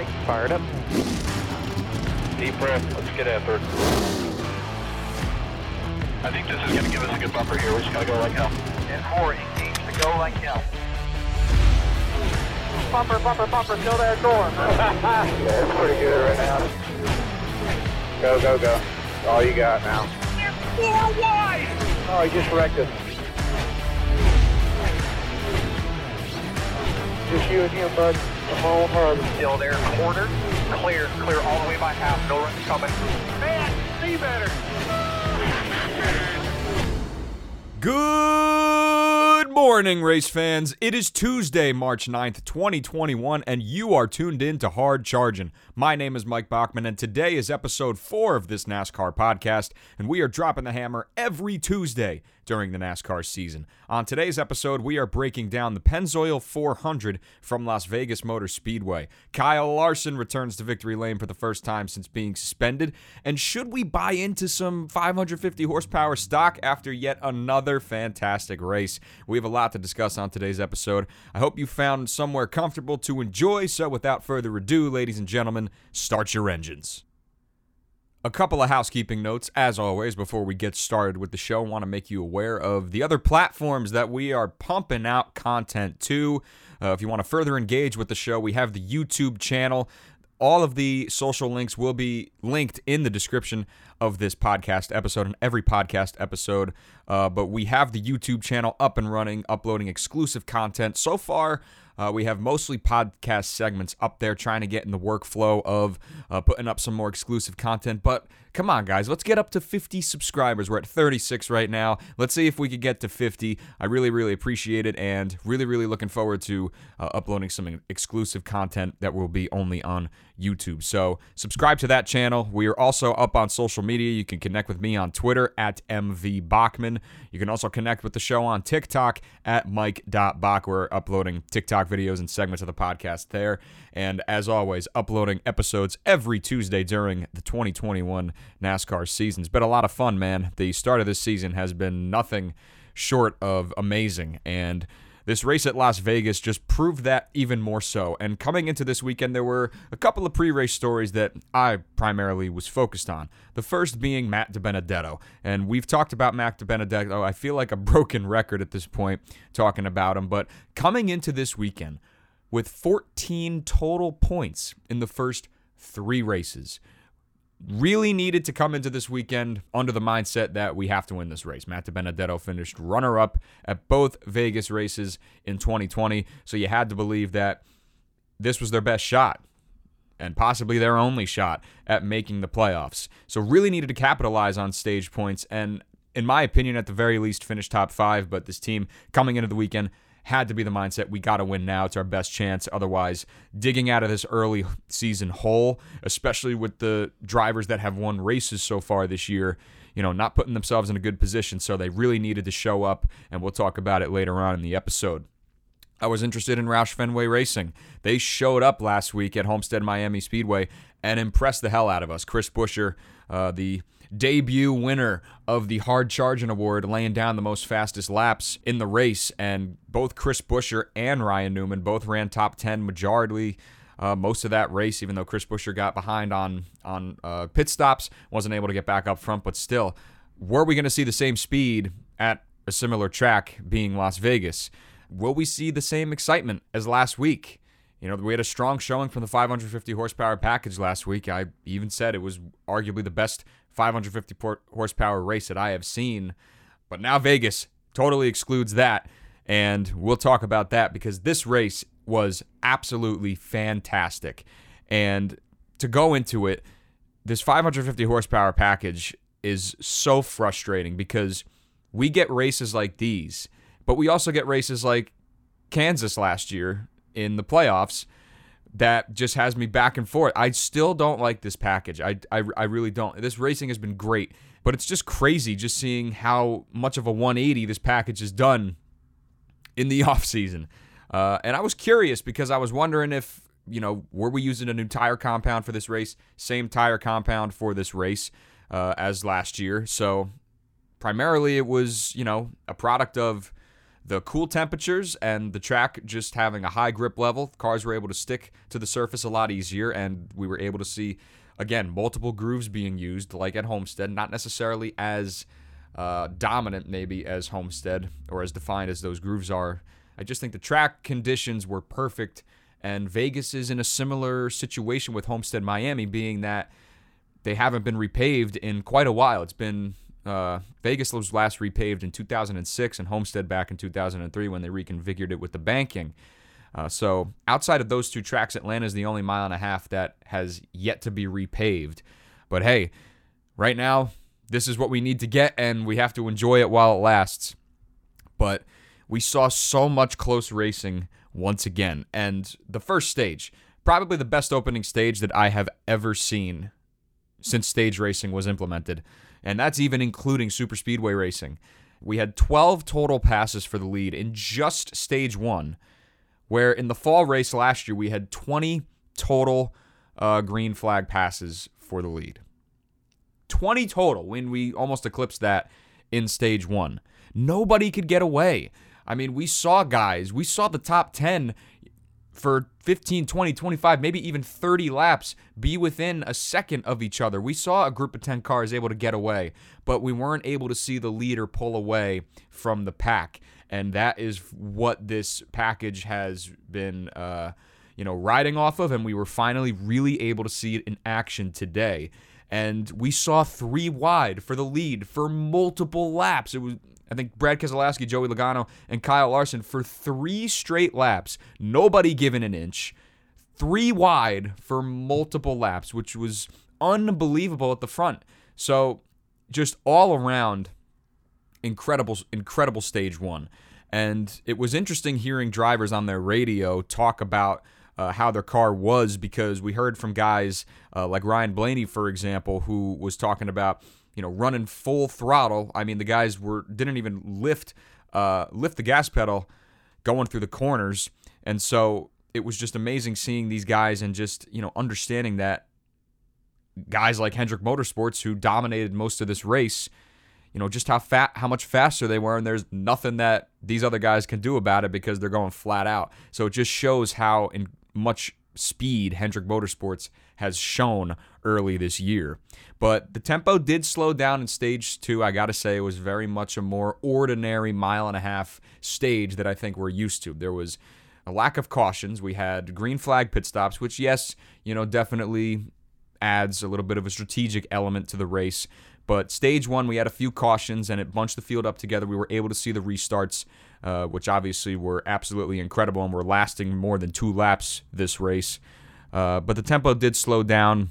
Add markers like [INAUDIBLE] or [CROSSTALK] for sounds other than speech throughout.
right, fired up. Deep breath. Let's get after it. I think this is going to give us a good bumper here. We just got to go like hell. And four, engage to go like hell. Bumper, bumper, bumper, still there, going. yeah, it's pretty good right now. Go, go, go. All you got now. Four wide! Oh, he just wrecked us. Just you and him, bud. On hard. Still there, quarter. Clear, clear all the way by half. No runs coming. Man, see better. Good morning, race fans. It is Tuesday, March 9th, 2021, and you are tuned in to Hard Charging. My name is Mike Bachman, and today is episode four of this NASCAR podcast, and we are dropping the hammer every Tuesday during the NASCAR season. On today's episode, we are breaking down the Pennzoil 400 from Las Vegas Motor Speedway. Kyle Larson returns to victory lane for the first time since being suspended, and should we buy into some 550 horsepower stock after yet another fantastic race? We have a lot to discuss on today's episode. I hope you found somewhere comfortable to enjoy, so without further ado, ladies and gentlemen, start your engines. A couple of housekeeping notes, as always, before we get started with the show. Want to make you aware of the other platforms that we are pumping out content to. Uh, if you want to further engage with the show, we have the YouTube channel. All of the social links will be linked in the description of this podcast episode and every podcast episode. Uh, but we have the YouTube channel up and running, uploading exclusive content. So far, uh, we have mostly podcast segments up there trying to get in the workflow of uh, putting up some more exclusive content. But come on, guys, let's get up to 50 subscribers. We're at 36 right now. Let's see if we could get to 50. I really, really appreciate it and really, really looking forward to uh, uploading some exclusive content that will be only on YouTube. So subscribe to that channel. We are also up on social media. You can connect with me on Twitter at MV Bachman. You can also connect with the show on TikTok at Mike.Bach. We're uploading TikTok videos and segments of the podcast there. And as always, uploading episodes every Tuesday during the 2021 NASCAR season. It's been a lot of fun, man. The start of this season has been nothing short of amazing. And this race at Las Vegas just proved that even more so. And coming into this weekend, there were a couple of pre race stories that I primarily was focused on. The first being Matt DiBenedetto. And we've talked about Matt DiBenedetto. I feel like a [LAUGHS] broken record at this point talking about him. But coming into this weekend with 14 total points in the first three races really needed to come into this weekend under the mindset that we have to win this race. Matt DiBenedetto finished runner up at both Vegas races in 2020, so you had to believe that this was their best shot and possibly their only shot at making the playoffs. So really needed to capitalize on stage points and in my opinion at the very least finish top 5, but this team coming into the weekend had to be the mindset we got to win now. It's our best chance. Otherwise, digging out of this early season hole, especially with the drivers that have won races so far this year, you know, not putting themselves in a good position. So they really needed to show up, and we'll talk about it later on in the episode. I was interested in Roush Fenway Racing. They showed up last week at Homestead Miami Speedway and impressed the hell out of us. Chris Buescher, uh, the debut winner of the Hard Charging Award, laying down the most fastest laps in the race. And both Chris Buescher and Ryan Newman both ran top 10 majority. Uh, most of that race, even though Chris Buescher got behind on on uh, pit stops, wasn't able to get back up front. But still, were we going to see the same speed at a similar track, being Las Vegas? Will we see the same excitement as last week? You know, we had a strong showing from the 550 horsepower package last week. I even said it was arguably the best 550 horsepower race that I have seen. But now Vegas totally excludes that. And we'll talk about that because this race was absolutely fantastic. And to go into it, this 550 horsepower package is so frustrating because we get races like these, but we also get races like Kansas last year in the playoffs that just has me back and forth. I still don't like this package. I, I, I really don't. This racing has been great, but it's just crazy just seeing how much of a 180 this package has done in the [LAUGHS] offseason. Uh, and I was curious because I was wondering if, you know, were we using a new tire compound for this race? Same tire compound for this race uh, as last year. So primarily it was, you know, a product of the cool temperatures and the track just having a high grip level, cars were able to stick to the surface a lot easier, and we were able to see, again, multiple grooves being used, like at Homestead, not necessarily as uh, dominant, maybe, as Homestead or as defined as those grooves are. I just think the track conditions were perfect, and Vegas is in a similar situation with Homestead Miami, being that they haven't been repaved in quite a while. It's been uh, Vegas was last repaved in 2006 and Homestead back in 2003 when they reconfigured it with the banking. Uh, so outside of those two tracks, Atlanta is the only mile and a half that has yet to be repaved. But hey, right now, this is what we need to get, and we have to enjoy it while it lasts. But we saw so much close racing once again. And the first stage, probably the best opening stage that I have ever seen since stage racing was implemented and that's even including super speedway racing. We had 12 total passes for the lead in just stage one, where in the fall race last year we had 20 total uh, green flag passes for the lead. 20 total when we almost eclipsed that in stage one. Nobody could get away. I mean, we saw guys, we saw the top 10 for 15, 20, 25, maybe even 30 laps be within a second of each other. We saw a group of 10 cars able to get away, but we weren't able to see the leader pull away from the pack. And that is what this package has been, uh, you know, riding off of. And we were finally really able to see it in action today. And we saw three wide for the lead for multiple laps. It was I think Brad Keselowski, Joey Logano, and Kyle Larson for three straight laps. Nobody given an inch. Three wide for multiple laps, which was unbelievable at the front. So just all around incredible incredible stage one. And it was interesting hearing drivers on their radio talk about uh, how their car was because we heard from guys uh, like Ryan Blaney, for example, who was talking about you know, running full throttle. I mean, the guys were didn't even lift uh, lift the gas pedal going through the corners, and so it was just amazing seeing these guys and just you know understanding that guys like Hendrick Motorsports who dominated most of this race, you know, just how fat how much faster they were, and there's nothing that these other guys can do about it because they're going flat out. So it just shows how in much speed Hendrick Motorsports has shown early this year. But the tempo did slow down in stage two. I got to say, it was very much a more ordinary mile and a half stage that I think we're used to. There was a lack of cautions. We had green flag pit stops, which, yes, you know, definitely adds a little bit of a strategic element to the race. But stage one, we had a few cautions and it bunched the field up together. We were able to see the restarts, uh, which obviously were absolutely incredible and were lasting more than two laps this race. Uh, but the tempo did slow down,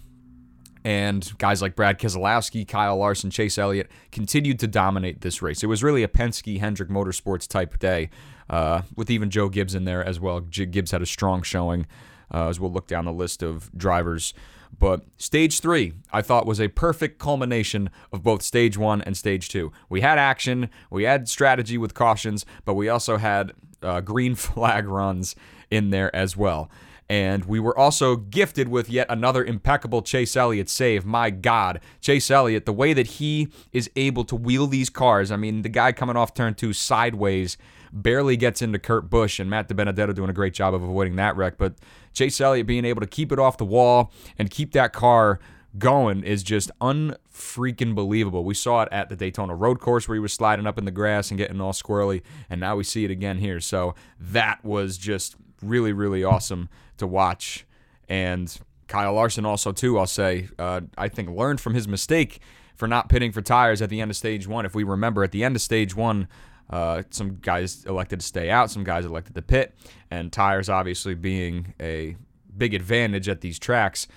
and guys like Brad Keselowski, Kyle Larson, Chase Elliott continued to dominate this race. It was really a Penske Hendrick Motorsports type day, uh, with even Joe Gibbs in there as well. Gibbs had a strong showing, uh, as we'll look down the list of drivers. But stage three, I thought, was a perfect culmination of both stage one and stage two. We had action, we had strategy with cautions, but we also had uh, green [LAUGHS] flag runs in there as well. And we were also gifted with yet another impeccable Chase Elliott save. My God, Chase Elliott, the way that he is able to wheel these cars. I mean, the guy coming off turn two sideways barely gets into Kurt Busch, and Matt DiBenedetto doing a great job of avoiding that wreck. But Chase Elliott being able to keep it off the wall and keep that car going is just unfreaking believable. We saw it at the Daytona Road Course where he was sliding up in the grass and getting all squirrely, and now we see it again here. So that was just really, really awesome to watch. And Kyle Larson also too. I'll say uh, I think learned from his mistake for not pitting for tires at the end of stage one. If we remember, at the end of stage one, uh, some guys elected to stay out, some guys elected to pit, and tires obviously being a big advantage at these tracks.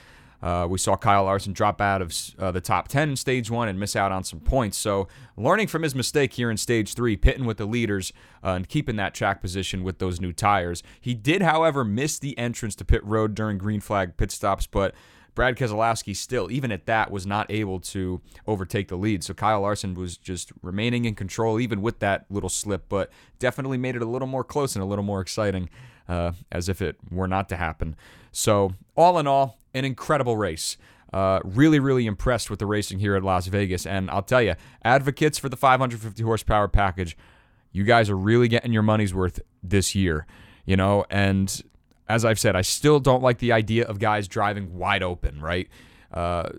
Uh, we saw Kyle Larson drop out of uh, the top 10 in stage one and miss out on some points. So, learning from his mistake here in stage three, pitting with the leaders uh, and keeping that track position with those new tires. He did, however, miss the entrance to pit road during green flag pit stops, but Brad Keselowski still, even at that, was not able to overtake the lead. So Kyle Larson was just remaining in control, even with that little slip, but definitely made it a little more close and a little more exciting, uh, as if it were not to happen. So, all in all, an incredible race. Uh, really, really impressed with the racing here at Las Vegas. And I'll tell you, advocates for the 550 horsepower package, you guys are really getting your money's worth this year, you know, and as I've said, I still don't like the idea of guys driving wide open, right? Uh,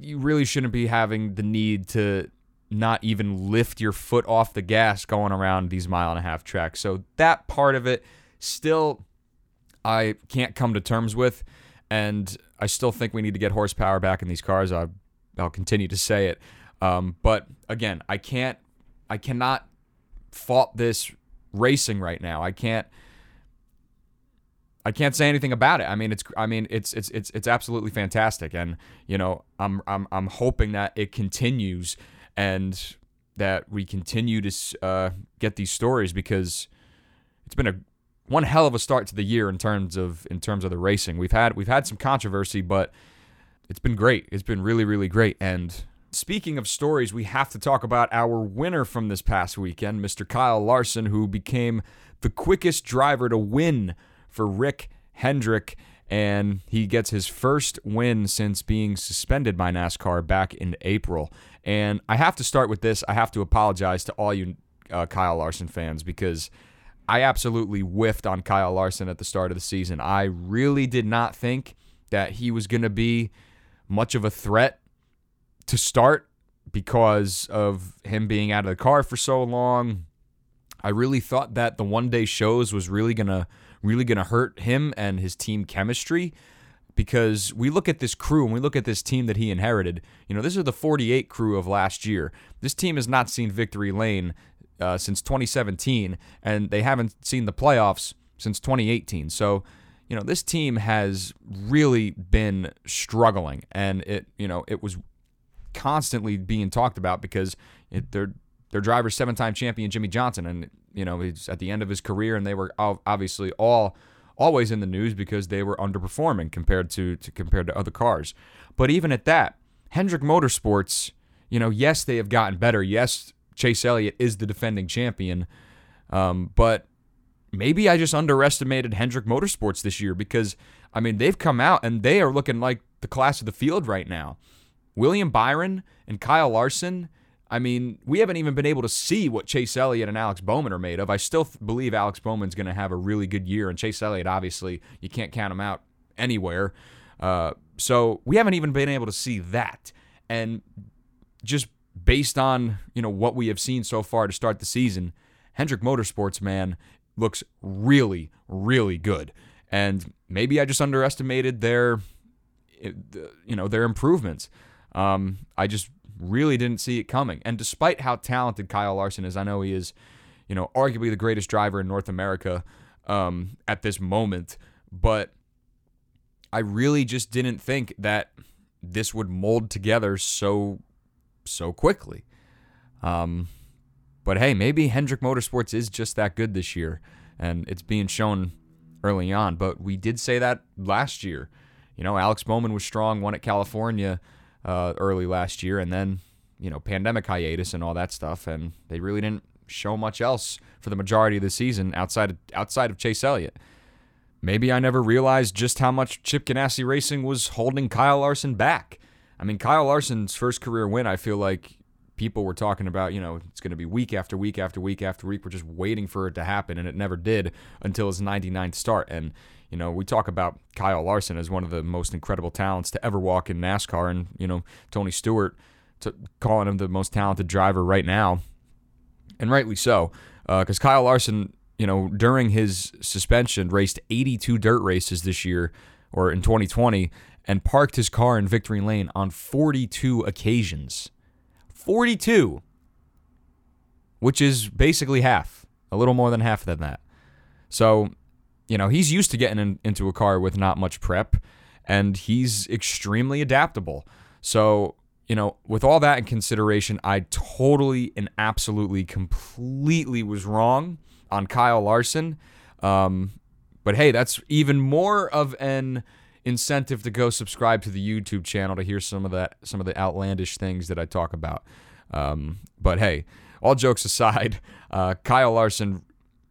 you really shouldn't be having the need to not even lift your foot off the gas going around these mile and a half tracks. So that part of it still I can't come to terms with and I still think we need to get horsepower back in these cars. I I'll continue to say it. Um, but again, I can't I cannot fault this racing right now. I can't I can't say anything about it. I mean, it's I mean, it's it's it's it's absolutely fantastic, and you know, I'm I'm I'm hoping that it continues and that we continue to uh, get these stories because it's been a one hell of a start to the year in terms of in terms of the racing. We've had we've had some controversy, but it's been great. It's been really really great. And speaking of stories, we have to talk about our winner from this past weekend, Mr. Kyle Larson, who became the quickest driver to win for Rick Hendrick, and he gets his first win since being suspended by NASCAR back in April. And I have to start with this. I have to apologize to all you uh, Kyle Larson fans because I absolutely whiffed on Kyle Larson at the start of the season. I really did not think that he was going to be much of a threat to start because of him being out of the car for so long. I really thought that the one day shows was really to really to hurt him and his team chemistry because we look at this crew and we look at this team that he inherited. You know, this is the 48 crew of last year. This team has not seen victory lane uh, since 2017, and they haven't seen the playoffs since 2018. So, you know, this team has really been struggling, and it, you know, it was constantly being talked about because it, their their driver's seven-time champion Jimmie Johnson, and you know he's at the end of his career, and they were obviously all always in the news because they were underperforming compared to, to compared to other cars. But even at that, Hendrick Motorsports, you know, yes, they have gotten better. Yes, Chase Elliott is the defending champion. Um, but maybe I just underestimated Hendrick Motorsports this year because, I mean, they've come out and they are looking like the class of the field right now. William Byron and Kyle Larson I mean, we haven't even been able to see what Chase Elliott and Alex Bowman are made of. I still believe Alex Bowman's going to have a really good year, and Chase Elliott, obviously, you can't count him out anywhere. Uh, so we haven't even been able to see that. And just based on you know what we have seen so far to start the season, Hendrick Motorsports man looks really, really good. And maybe I just underestimated their, you know, their improvements. Um, I just really didn't see it coming. And despite how talented Kyle Larson is, I know he is, you know, arguably the greatest driver in North America um, at this moment, but I really just didn't think that this would mold together so so quickly. Um, but hey, maybe Hendrick Motorsports is just that good this year, and it's being shown early on. But we did say that last year. You know, Alex Bowman was strong, won at California uh, early last year, and then you know pandemic hiatus and all that stuff, and they really didn't show much else for the majority of the season outside of, outside of Chase Elliott. Maybe I never realized just how much Chip Ganassi Racing was holding Kyle Larson back. I mean, Kyle Larson's first career win, I feel like people were talking about, you know, it's going to be week after week after week after week. We're just waiting for it to happen, and it never did until his 99th start. And you know, we talk about Kyle Larson as one of the most incredible talents to ever walk in NASCAR, and you know, Tony Stewart calling him the most talented driver right now, and rightly so, because uh, Kyle Larson, you know, during his suspension, raced 82 dirt races this year or in 2020, and parked his car in victory lane on 42 occasions. 42, which is basically half, a little more than half than that. So you know, he's used to getting in, into a car with not much prep, and he's extremely adaptable. So, you know, with all that in consideration, I totally and absolutely, completely was wrong on Kyle Larson. Um, but hey, that's even more of an incentive to go subscribe to the YouTube channel to hear some of that, some of the outlandish things that I talk about. Um, but hey, all jokes aside, [LAUGHS] uh, Kyle Larson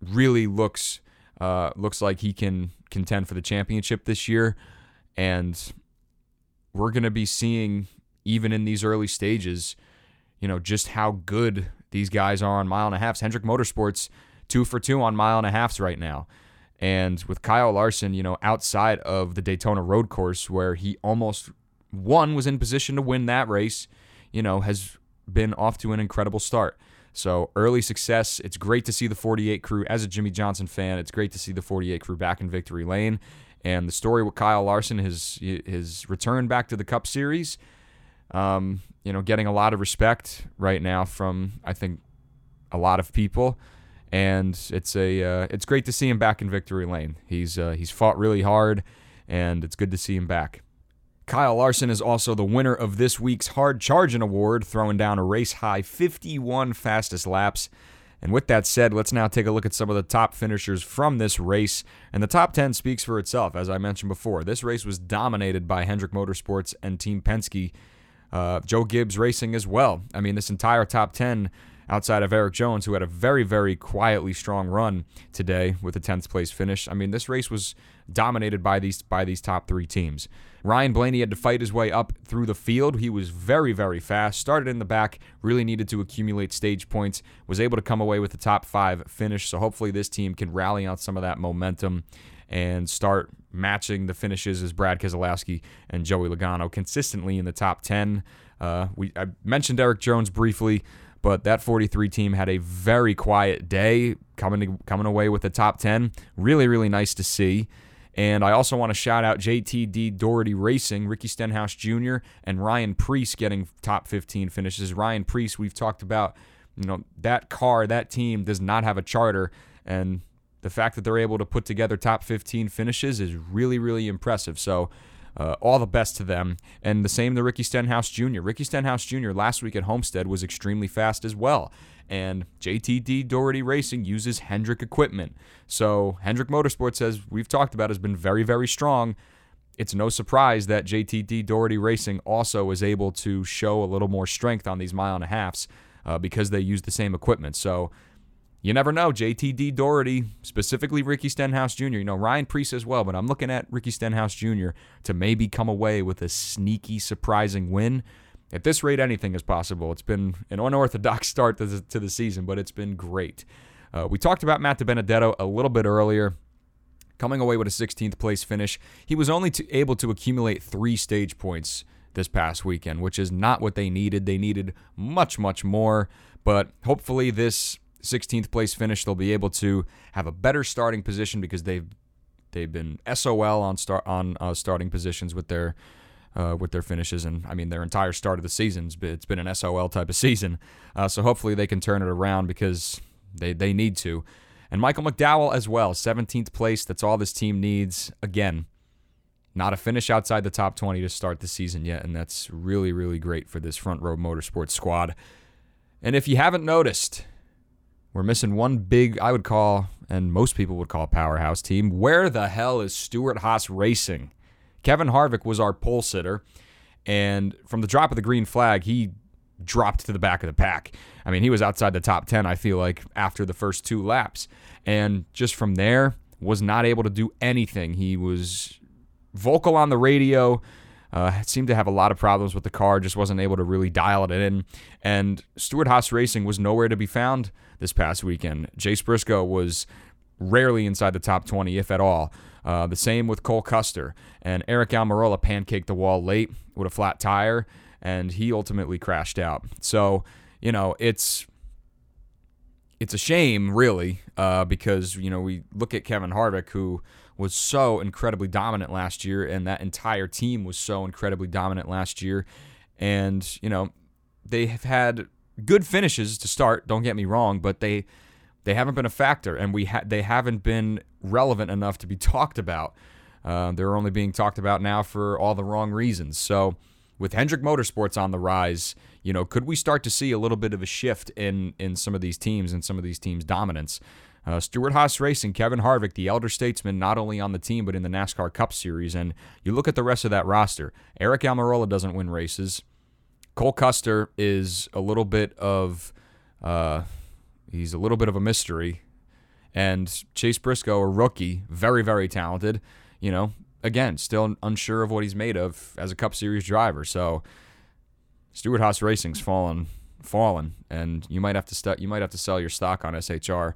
really looks uh, looks like he can contend for the championship this year. And we're going to be seeing, even in these early stages, you know, just how good these guys are on mile and a halfs. Hendrick Motorsports, two for two on mile and a halfs right now. And with Kyle Larson, you know, outside of the Daytona road course where he almost one was in position to win that race, you know, has been off to an incredible start. So early success. It's great to see the 48 crew as a Jimmie Johnson fan. It's great to see the 48 crew back in victory lane. And the story with Kyle Larson, his his return back to the Cup Series, um, you know, getting a lot of respect right now from I think a lot of people, and it's a uh, it's great to see him back in victory lane. He's uh, he's fought really hard, and it's good to see him back. Kyle Larson is also the winner of this week's Hard Charging Award, throwing down a race high 51 fastest laps. And with that said, let's now take a look at some of the top finishers from this race. And the top 10 speaks for itself, as I mentioned before. This race was dominated by Hendrick Motorsports and Team Penske. Uh, Joe Gibbs Racing as well. I mean, this entire top 10 outside of Erik Jones, who had a very, very quietly strong run today with a 10th place finish. I mean, this race was dominated by these by these top three teams. Ryan Blaney had to fight his way up through the field. He was very, very fast. Started in the back, really needed to accumulate stage points, was able to come away with the top five finish. So hopefully this team can rally on some of that momentum and start matching the finishes as Brad Keselowski and Joey Logano consistently in the top 10. Uh, we I mentioned Erik Jones briefly, but that 43 team had a very quiet day coming to, coming away with the top 10. Really, really nice to see. And I also want to shout out JTG Daugherty Racing, Ricky Stenhouse Jr., and Ryan Preece getting top 15 finishes. Ryan Preece, we've talked about, you know, that car, that team does not have a charter. And the fact that they're able to put together top 15 finishes is really, really impressive. So, uh, all the best to them. And the same to Ricky Stenhouse Jr. Ricky Stenhouse Jr. last week at Homestead was extremely fast as well. And JTG Daugherty Racing uses Hendrick equipment. So Hendrick Motorsports, as we've talked about, has been very, very strong. It's no surprise that JTG Daugherty Racing also is able to show a little more strength on these mile and a halfs uh, because they use the same equipment. So you never know. JTG Daugherty, specifically Ricky Stenhouse Jr., you know, Ryan Preece as well, but I'm looking at Ricky Stenhouse Jr. to maybe come away with a sneaky, surprising win. At this rate, anything is possible. It's been an unorthodox [LAUGHS] start to the, to the season, but it's been great. Uh, we talked about Matt Benedetto a little bit earlier, coming away with a 16th place finish. He was only to, able to accumulate three stage points this past weekend, which is not what they needed. They needed much, much more. But hopefully, this 16th place finish, they'll be able to have a better starting position because they've they've been SOL on start on uh, starting positions with their uh, with their finishes, and I mean their entire start of the season it's been an SOL type of [LAUGHS] season. Uh, so hopefully they can turn it around because they they need to. And Michael McDowell as well, 17th place. That's all this team needs. Again, not a finish outside the top 20 to start the season yet, and that's really really great for this front row motorsports squad. And if you haven't noticed, we're missing one big, I would call, and most people would call powerhouse team. Where the hell is Stewart Haas Racing? Kevin Harvick was our pole sitter, and from the drop of the green flag, he dropped to the back of the pack. I mean, he was outside the top 10, I feel like, after the first two laps. And just from there, was not able to do anything. He was vocal on the radio, uh, seemed to have a lot of problems with the car, just wasn't able to really dial it in. And Stewart Haas Racing was nowhere to be found this past weekend. Chase Briscoe was rarely inside the top 20, if at all. Uh, the same with Cole Custer. And Eric Almirola pancaked the wall late with a flat tire, and he ultimately crashed out. So, you know, it's it's a shame, really, uh, because you know we look at Kevin Harvick, who was so incredibly dominant last year, and that entire team was so incredibly dominant last year. And, you know, they have had good finishes to start, don't get me wrong, but they they haven't been a factor and we ha- they haven't been relevant enough to be [LAUGHS] talked about. Uh, they're only being talked about now for all the wrong reasons. So, with Hendrick Motorsports on the rise, you know, could we start to see a little bit of a shift in in some of these teams and some of these teams' dominance? Uh, Stewart Haas Racing, Kevin Harvick, the elder statesman, not only on the team but in the NASCAR Cup Series. And you look at the rest of that roster. Eric Almirola doesn't win races. Cole Custer is a little bit of uh, he's a little bit of a mystery. And Chase Briscoe, a rookie, very, very talented, you know, again, still unsure of what he's made of as a Cup Series driver. So Stewart Haas Racing's fallen fallen, and you might have to st- you might have to sell your stock on SHR.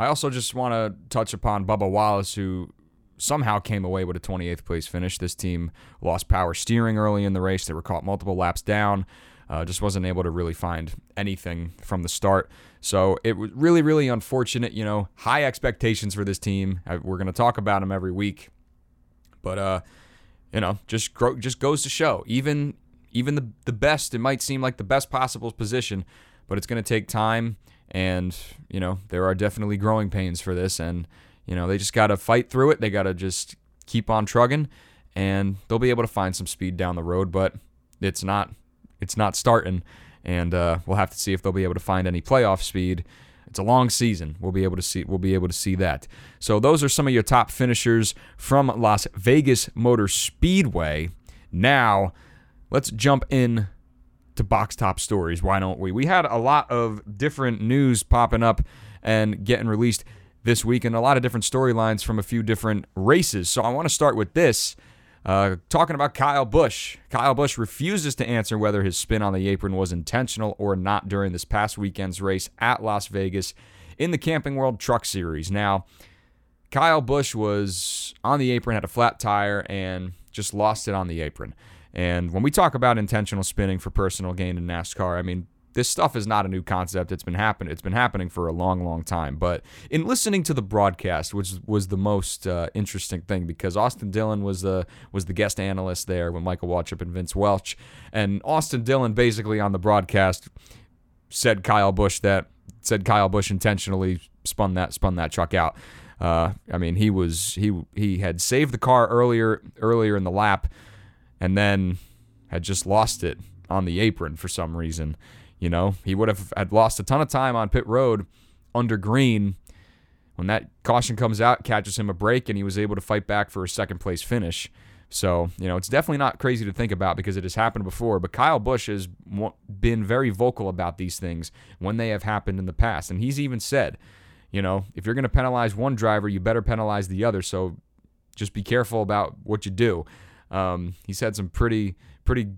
I also just want to touch upon Bubba Wallace, who somehow came away with a 28th place finish. This team lost power steering early in the race. They were caught multiple laps down. Uh, just wasn't able to really find anything from the start. So it was really, really unfortunate. You know, high expectations for this team. Uh, We're going to talk about them every week, but uh, you know, just gro- just goes to show. Even even the the best, it might seem like the best possible position, but it's going to take time. And you know, there are definitely growing pains for this, and you know, they just got to fight through it. They got to just keep on trugging, and they'll be able to find some speed down the road. But it's not it's not starting, and uh, we'll have to see if they'll be able to find any playoff speed. It's a long season. We'll be able to see. We'll be able to see that. So those are some of your top finishers from Las Vegas Motor Speedway. Now, let's jump in to box top stories. Why don't we? We had a lot of different news popping up and getting released this week, and a lot of different storylines from a few different races. So I want to start with this. Uh, talking about Kyle Busch. Kyle Busch refuses to answer whether his spin on the apron was intentional or not during this past weekend's race at Las Vegas in the Camping World Truck Series. Now, Kyle Busch was on the apron, had a flat tire, and just lost it on the apron. And when we talk about intentional spinning for personal gain in NASCAR, I mean, this stuff is not a new concept. It's been happening. It's been happening for a long, long time. But in listening to the broadcast, which was the most uh, interesting thing, because Austin Dillon was the was the guest analyst there with Michael Waltrip and Vince Welch, and Austin Dillon basically on the broadcast said Kyle Busch that said Kyle Busch intentionally spun that spun that truck out. Uh, I mean, he was he he had saved the car earlier earlier in the lap, and then had just lost it on the apron for some reason. You know, he would have had lost a ton of time on pit road under green. When that caution comes out, catches him a break, and he was able to fight back for a second place finish. So, you know, it's definitely not crazy to think about because it has happened before. But Kyle Busch has been very vocal about these things when they have happened in the past. And he's even said, you know, if you're going to penalize one driver, you better penalize the other. So just be careful about what you do. Um, he's had some pretty, pretty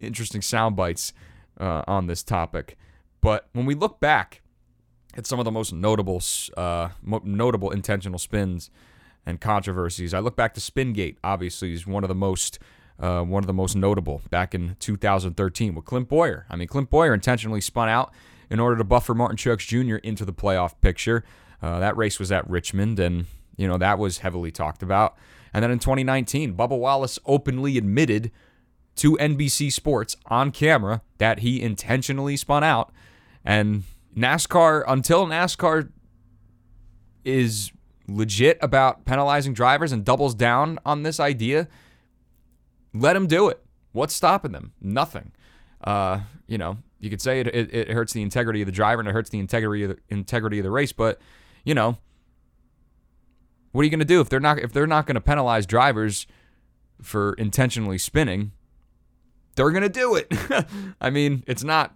interesting sound bites uh, on this topic. But when we look back at some of the most notable, uh, notable intentional spins and controversies, I look back to Spingate. Obviously, is one of the most uh, one of the most notable back in 2013 with Clint Bowyer. I mean, Clint Bowyer intentionally spun out in order to buffer Martin Truex Jr. into the playoff picture. Uh, that race was at Richmond, and you know that was heavily talked about. And then in 2019, Bubba Wallace openly admitted to NBC Sports on camera that he intentionally spun out. And NASCAR, until NASCAR is legit about penalizing drivers and doubles down on this idea, let them do it. What's stopping them? Nothing. Uh, you know, you could say it, it, it hurts the integrity of the driver and it hurts the integrity of the integrity of the race, but you know, what are you going to do if they're not if they're not going to penalize drivers for intentionally spinning? They're going to do it. [LAUGHS] I mean, it's not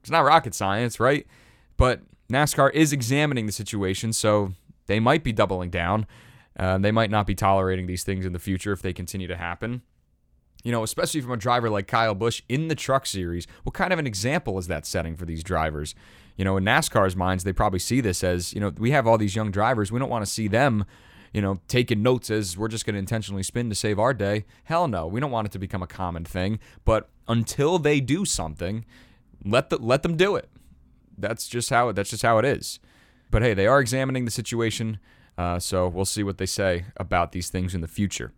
it's not rocket science, right? But NASCAR is examining the situation, so they might be doubling down. Uh, they might not be tolerating these things in the future if they continue to happen. You know, especially from a driver like Kyle Busch in the truck series. What kind of an example is that setting for these drivers? You know, in NASCAR's minds, they probably see this as, you know, we have all these young drivers. We don't want to see them, you know, taking notes as we're just going to intentionally spin to save our day. Hell no. We don't want it to become a common thing. But until they do something, let the, let them do it. That's just how that's just how it is. But hey, they are examining the situation, uh, so we'll see what they say about these things in the future.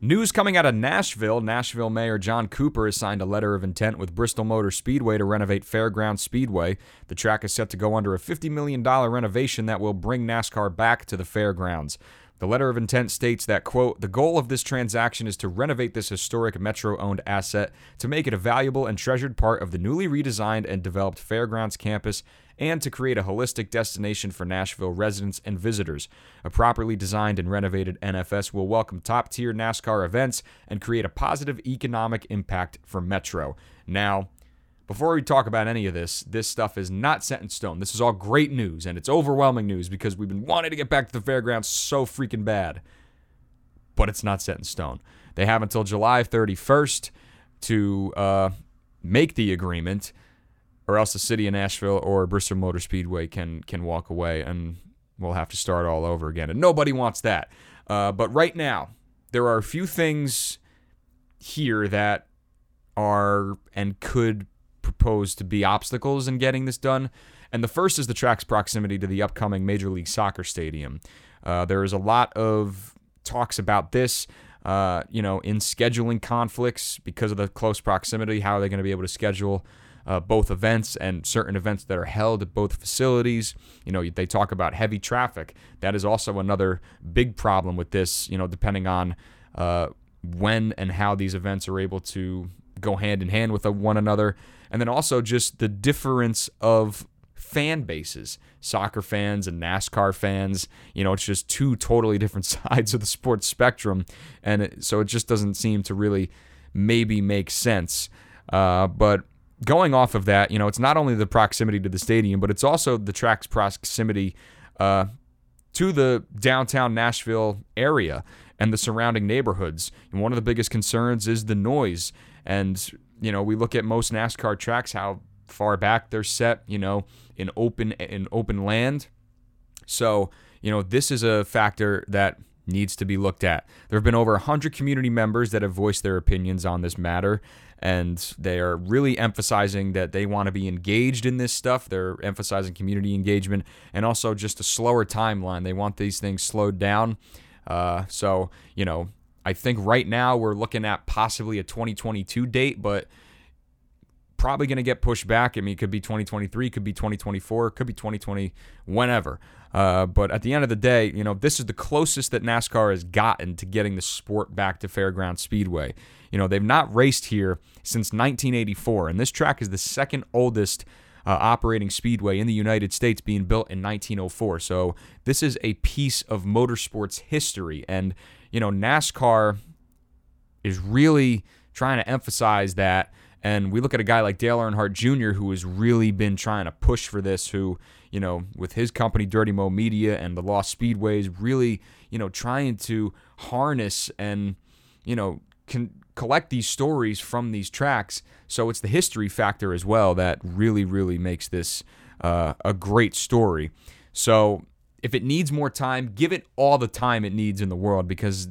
News coming out of Nashville Nashville Mayor John Cooper has signed a letter of intent with Bristol Motor Speedway to renovate Fairground Speedway. The track is set to go under a $50 million renovation that will bring NASCAR back to the fairgrounds. The letter of intent states that, quote, the goal of this transaction is to renovate this historic Metro owned asset to make it a valuable and treasured part of the newly redesigned and developed Fairgrounds campus and to create a holistic destination for Nashville residents and visitors. A properly designed and renovated NFS will welcome top tier NASCAR events and create a positive economic impact for Metro. Now, before we talk about any of this, this stuff is not set in stone. This is all great news, and it's overwhelming news because we've been wanting to get back to the fairgrounds so freaking bad. But it's not set in stone. They have until July 31st to uh, make the agreement. or else the city of Nashville or Bristol Motor Speedway can can walk away, and we'll have to start all over again. And nobody wants that. Uh, but right now, there are a few things here that are and could propose to be obstacles in getting this done. And the first is the track's proximity to the upcoming Major League Soccer stadium. Uh, there is a lot of talks about this, uh, you know, in scheduling conflicts because of the close proximity. How are they going to be able to schedule uh, both events and certain events that are held at both facilities? You know, they talk about heavy traffic. That is also another big problem with this, you know, depending on uh, when and how these events are able to go hand in hand with one another. And then also just the difference of fan bases soccer fans and NASCAR fans. You know, it's just two totally different [LAUGHS] sides of the sports spectrum. And it, so it just doesn't seem to really maybe make sense. Uh, but going off of that, you know, it's not only the proximity to the stadium, but it's also the track's proximity uh, to the downtown Nashville area and the surrounding neighborhoods. And one of the biggest concerns is the noise. And, you know, we look at most NASCAR tracks, how far back they're set, you know, in open in open land. So, you know, this is a factor that needs to be looked at. There have been over 100 community members that have voiced their opinions on this matter, and they are really emphasizing that they want to be engaged in this stuff. They're emphasizing community engagement and also just a slower timeline. They want these things slowed down. Uh, so, you know, I think right now we're looking at possibly a 2022 date, but probably going to get pushed back. I mean, it could be 2023, could be 2024, could be 2020, whenever. Uh, but at the end of the day, you know, this is the closest that NASCAR has gotten to getting the sport back to Fairground Speedway. You know, they've not raced here since 1984, and this track is the second oldest uh, operating speedway in the United States, being built in 1904. So this is a piece of motorsports history, and you know, NASCAR is really trying to emphasize that and we look at a guy like Dale Earnhardt Jr., who has really been trying to push for this, who, you know, with his company, Dirty Mo Media and the Lost Speedways, really, you know, trying to harness and, you know, can collect these stories from these tracks. So it's the history factor as well that really, really makes this uh, a great story. So if it needs more time, give it all the time it needs in the world because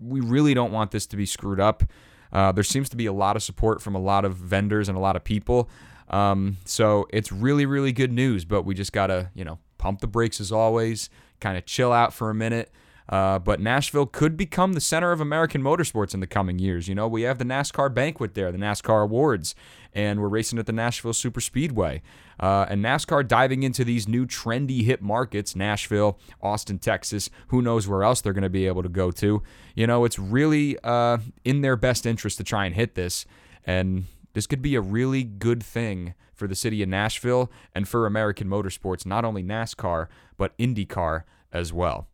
we really don't want this to be screwed up. Uh, there seems to be a lot of support from a lot of vendors and a lot of people. Um, so it's really, really good news, but we just got to, you know, pump the brakes as always, kind of chill out for a minute. Uh, but Nashville could become the center of American motorsports in the coming years. You know, we have the NASCAR banquet there, the NASCAR awards, and we're racing at the Nashville Super Speedway. Uh, and NASCAR diving into these new trendy hip markets, Nashville, Austin, Texas. Who knows where else they're going to be able to go to? You know, it's really uh, in their best interest to try and hit this. And this could be a really good thing for the city of Nashville and for American motorsports, not only NASCAR, but IndyCar as well.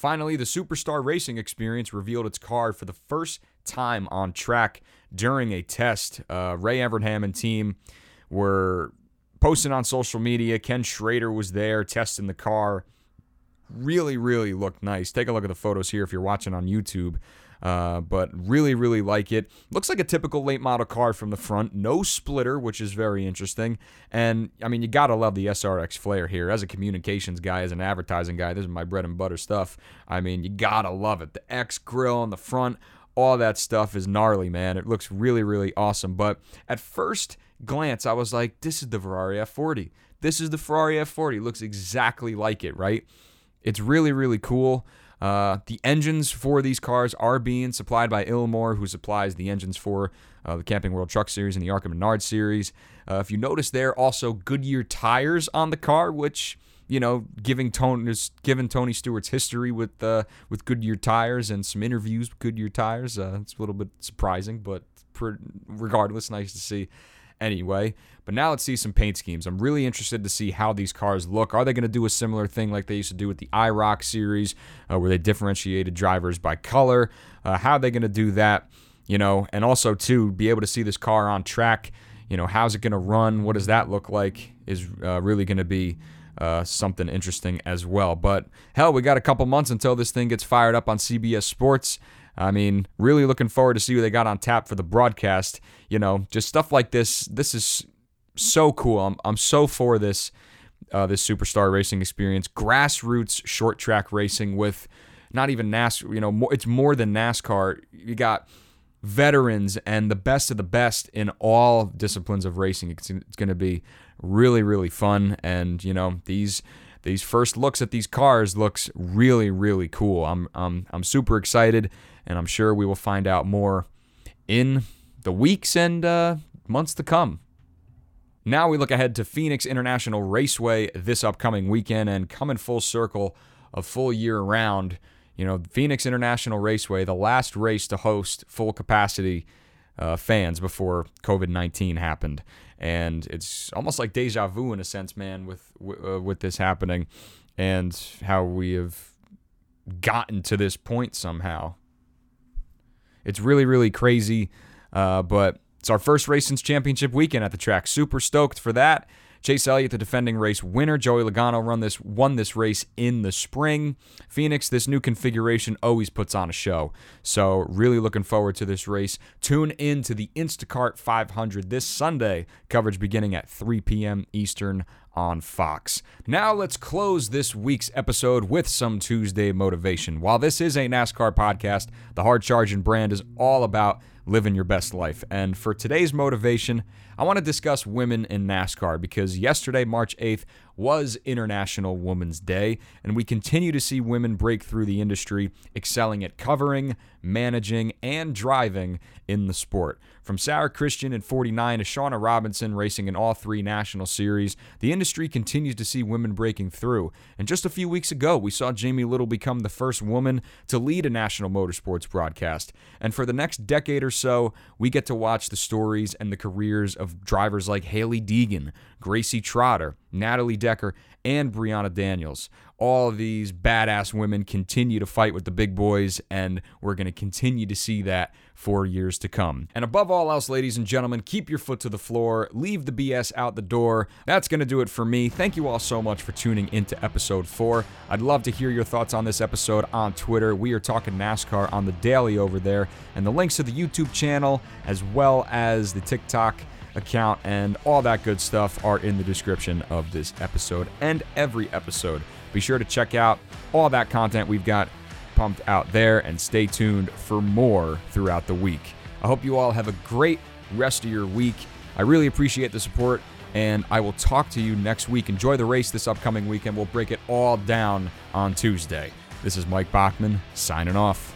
Finally, the Superstar Racing Experience revealed its car for the first time on track during a test. Uh, Ray Evernham and team were posting on social media. Ken Schrader was there testing the car. Really, really looked nice. Take a look at the photos here if you're watching on YouTube. Uh, but really, really like it. Looks like a typical late model car from the front. No splitter, which is very interesting. And I mean, you gotta love the SRX flair here. As a communications guy, as an advertising guy, this is my bread and butter stuff. I mean, you gotta love it. The X grill on the front, all that stuff is gnarly, man. It looks really, really awesome. But at first glance, I was like, this is the Ferrari F40. This is the Ferrari F40. looks exactly like it, right? It's really, really cool. Uh, the engines for these cars are being supplied by Ilmor, who supplies the engines for uh, the Camping World Truck Series and the ARCA Menard Series. Uh, if you notice, there also Goodyear tires on the car, which you know, giving Tony given Tony Stewart's history with uh, with Goodyear tires and some interviews with Goodyear tires. Uh, it's a little bit surprising, but regardless, nice to see anyway. But now let's see some paint schemes. I'm really interested to see how these cars look. Are they going to do a similar thing like they used to do with the IROC series, uh, where they differentiated drivers by color? Uh, how are they going to do that? You know, and also to be able to see this car on track. You know, how's it going to run? What does that look like? Is uh, really going to be uh, something interesting as well. But hell, we got a couple months until this thing gets fired up on CBS Sports. I mean, really looking forward to see who they got on tap for the broadcast. You know, just stuff like this. This is so cool. I'm I'm so for this uh, this superstar racing experience, grassroots short track racing with not even NASCAR. You know, more, it's more than NASCAR. You got veterans and the best of the best in all disciplines of racing. It's, it's going to be really really fun, and you know these these first looks at these cars looks really really cool. I'm I'm I'm super excited, and I'm sure we will find out more in the weeks and uh, months to come. Now we look ahead to Phoenix International Raceway this upcoming weekend and coming full circle a full year round. You know, Phoenix International Raceway, the last race to host full capacity uh, fans before COVID 19 happened. And it's almost like deja vu in a sense, man, with, uh, with this happening and how we have gotten to this point somehow. It's really, really crazy, uh, but it's our first race since championship weekend at the track. Super stoked for that. Chase Elliott, the defending race winner. Joey Logano run this won this race in the spring. Phoenix, this new configuration always puts on a show. So really looking forward to this race. Tune in to the Instacart 500 this Sunday. Coverage beginning at 3 p.m. Eastern on Fox. Now let's close this week's episode with some Tuesday motivation. While this is a NASCAR podcast, the Hard Charging brand is all about living your best life. And for today's motivation, I want to discuss women in NASCAR because yesterday, March 8th, was International Women's Day, and we continue to see women break through the industry, excelling at covering, managing, and driving in the sport. From Sara Christian in 49 to Shawna Robinson racing in all three national series, the industry continues to see women breaking through. And just a few weeks ago, we saw Jamie Little become the first woman to lead a national motorsports broadcast. And for the next decade or so, we get to watch the stories and the careers of drivers like Hailie Deegan, Gracie Trotter, Natalie Decker, and Brehanna Daniels. All these badass women continue to fight with the big boys, and we're going to continue to see that for years to come. And above all else, ladies and gentlemen, keep your foot to the floor, leave the BS out the door. That's going to do it for me. Thank you all so much for tuning into episode four. I'd love to hear your thoughts on this episode on Twitter. We are talking NASCAR on the daily over there, and the links to the YouTube channel as well as the TikTok account and all that good stuff are in the description of this episode and every episode. Be sure to check out all that content we've got pumped out there and stay tuned for more throughout the week. I hope you all have a great rest of your week. I really appreciate the support and I will talk to you next week. Enjoy the race this upcoming weekend. We'll break it all down on Tuesday. This is Mike Bachman signing off.